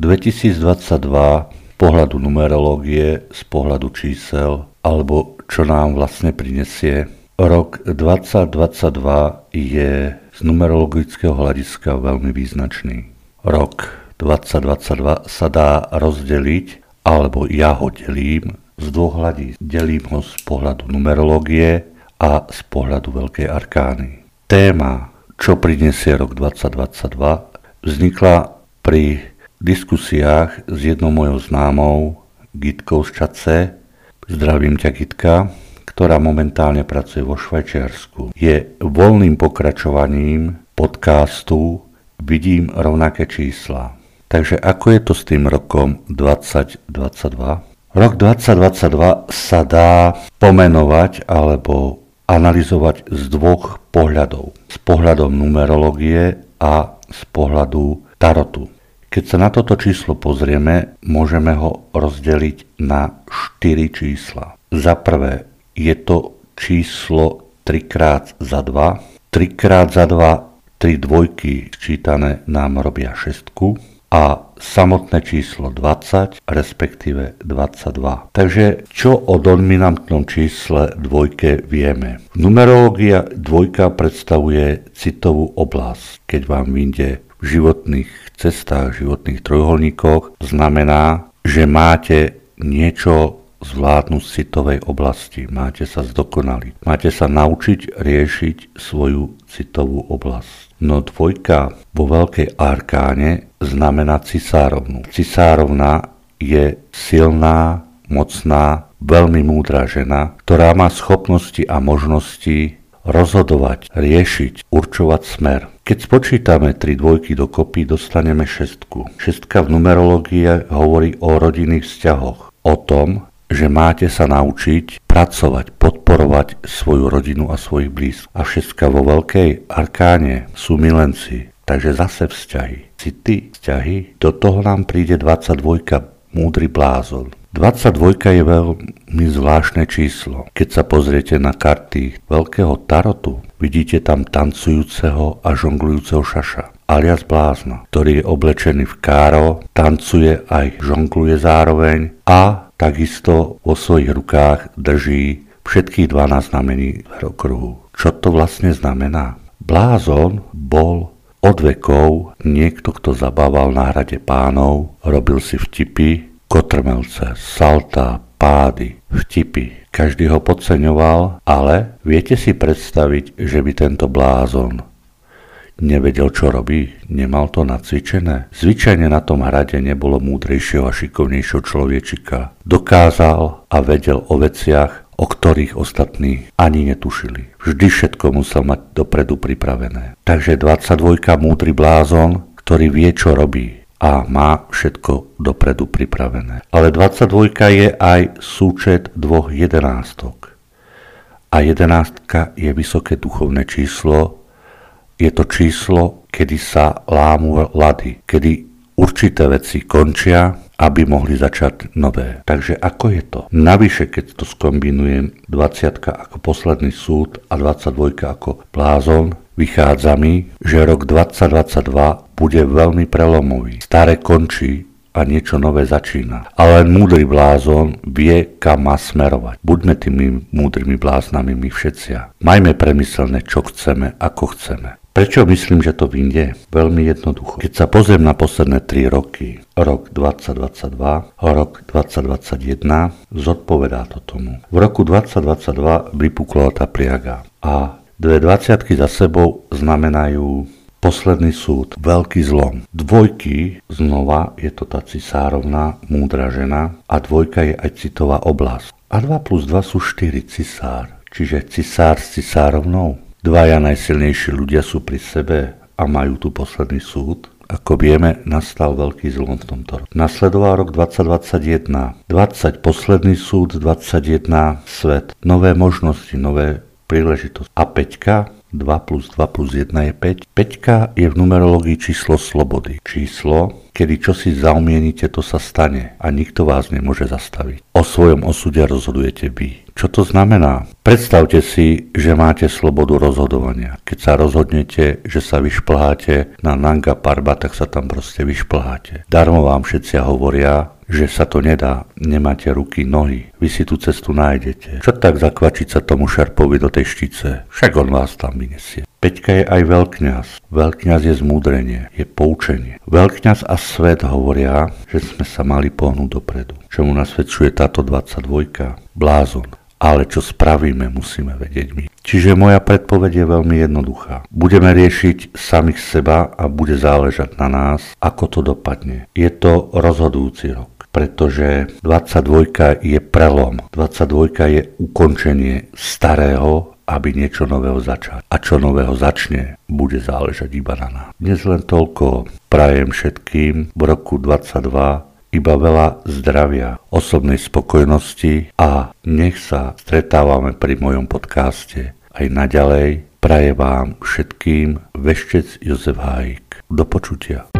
2022 z pohľadu numerológie, z pohľadu čísel, alebo čo nám vlastne prinesie. Rok 2022 je z numerologického hľadiska veľmi význačný. Rok 2022 sa dá rozdeliť, alebo ja ho delím z dvoch hľadí. Delím ho z pohľadu numerológie a z pohľadu Veľkej arkány. Téma, čo prinesie rok 2022, vznikla pri diskusiách s jednou mojou známou, Gitkou z Čace, zdravím ťa Gitka, ktorá momentálne pracuje vo Švajčiarsku. Je voľným pokračovaním podcastu Vidím rovnaké čísla. Takže ako je to s tým rokom 2022? Rok 2022 sa dá pomenovať alebo analyzovať z dvoch pohľadov. Z pohľadom numerológie a z pohľadu tarotu. Keď sa na toto číslo pozrieme, môžeme ho rozdeliť na 4 čísla. Za prvé je to číslo 3 krát za 2. 3 krát za 2, 3 dvojky sčítané nám robia šestku a samotné číslo 20, respektíve 22. Takže čo o dominantnom čísle dvojke vieme? Numerológia dvojka predstavuje citovú oblasť. Keď vám vyjde životných cestách, životných trojuholníkoch, znamená, že máte niečo zvládnuť z citovej oblasti. Máte sa zdokonaliť. Máte sa naučiť riešiť svoju citovú oblasť. No dvojka vo veľkej arkáne znamená cisárovnu. Cisárovna je silná, mocná, veľmi múdra žena, ktorá má schopnosti a možnosti rozhodovať, riešiť, určovať smer. Keď spočítame tri dvojky dokopy, dostaneme šestku. Šestka v numerológii hovorí o rodinných vzťahoch. O tom, že máte sa naučiť pracovať, podporovať svoju rodinu a svojich blízkych. A šestka vo veľkej arkáne sú milenci, takže zase vzťahy. City, vzťahy, do toho nám príde 22 múdry blázon. 22 je veľmi zvláštne číslo. Keď sa pozriete na karty veľkého tarotu, vidíte tam tancujúceho a žonglujúceho šaša alias blázna, ktorý je oblečený v káro, tancuje aj žongluje zároveň a takisto vo svojich rukách drží všetkých 12 znamení okruhu. Čo to vlastne znamená? Blázon bol od vekov niekto, kto zabával na hrade pánov, robil si vtipy, kotrmelce, salta, pády, vtipy. Každý ho podceňoval, ale viete si predstaviť, že by tento blázon nevedel, čo robí, nemal to nacvičené. Zvyčajne na tom hrade nebolo múdrejšieho a šikovnejšieho človečika. Dokázal a vedel o veciach, o ktorých ostatní ani netušili. Vždy všetko musel mať dopredu pripravené. Takže 22 múdry blázon, ktorý vie, čo robí, a má všetko dopredu pripravené. Ale 22 je aj súčet dvoch jedenástok. A jedenástka je vysoké duchovné číslo, je to číslo, kedy sa lámu lady, kedy určité veci končia, aby mohli začať nové. Takže ako je to? Navyše, keď to skombinujem 20 ako posledný súd a 22 ako blázon, vychádza mi, že rok 2022 bude veľmi prelomový. Staré končí a niečo nové začína. Ale len múdry blázon vie, kam má smerovať. Buďme tými múdrymi bláznami my všetci. Majme premyslené, čo chceme, ako chceme. Prečo myslím, že to vyjde? Veľmi jednoducho. Keď sa pozriem na posledné 3 roky, rok 2022, rok 2021, zodpovedá to tomu. V roku 2022 vypukla tá priaga a dve 20 za sebou znamenajú posledný súd, veľký zlom. Dvojky, znova je to tá cisárovná, múdra žena a dvojka je aj citová oblasť. A 2 plus 2 sú 4 cisár, čiže cisár s cisárovnou Dvaja najsilnejší ľudia sú pri sebe a majú tu posledný súd. Ako vieme, nastal veľký zlom v tomto roku. Nasledoval rok 2021. 20 posledný súd, 21 svet. Nové možnosti, nové príležitosti. A Peťka 2 plus 2 plus 1 je 5. 5 je v numerológii číslo slobody. Číslo, kedy čo si zaumienite, to sa stane a nikto vás nemôže zastaviť. O svojom osude rozhodujete vy. Čo to znamená? Predstavte si, že máte slobodu rozhodovania. Keď sa rozhodnete, že sa vyšplháte na Nanga Parba, tak sa tam proste vyšplháte. Darmo vám všetci hovoria, že sa to nedá, nemáte ruky, nohy, vy si tú cestu nájdete. Čo tak zakvačiť sa tomu šerpovi do tej štice? Však on vás tam vyniesie. Peťka je aj veľkňaz. Veľkňaz je zmúdrenie, je poučenie. Veľkňaz a svet hovoria, že sme sa mali pohnúť dopredu. Čomu nasvedčuje táto 22? Blázon. Ale čo spravíme, musíme vedieť my. Čiže moja predpoveď je veľmi jednoduchá. Budeme riešiť samých seba a bude záležať na nás, ako to dopadne. Je to rozhodujúci rok pretože 22 je prelom. 22 je ukončenie starého, aby niečo nového začať. A čo nového začne, bude záležať iba na nás. Dnes len toľko prajem všetkým v roku 22 iba veľa zdravia, osobnej spokojnosti a nech sa stretávame pri mojom podcaste aj naďalej. Praje vám všetkým veštec Jozef Hájik. Do počutia.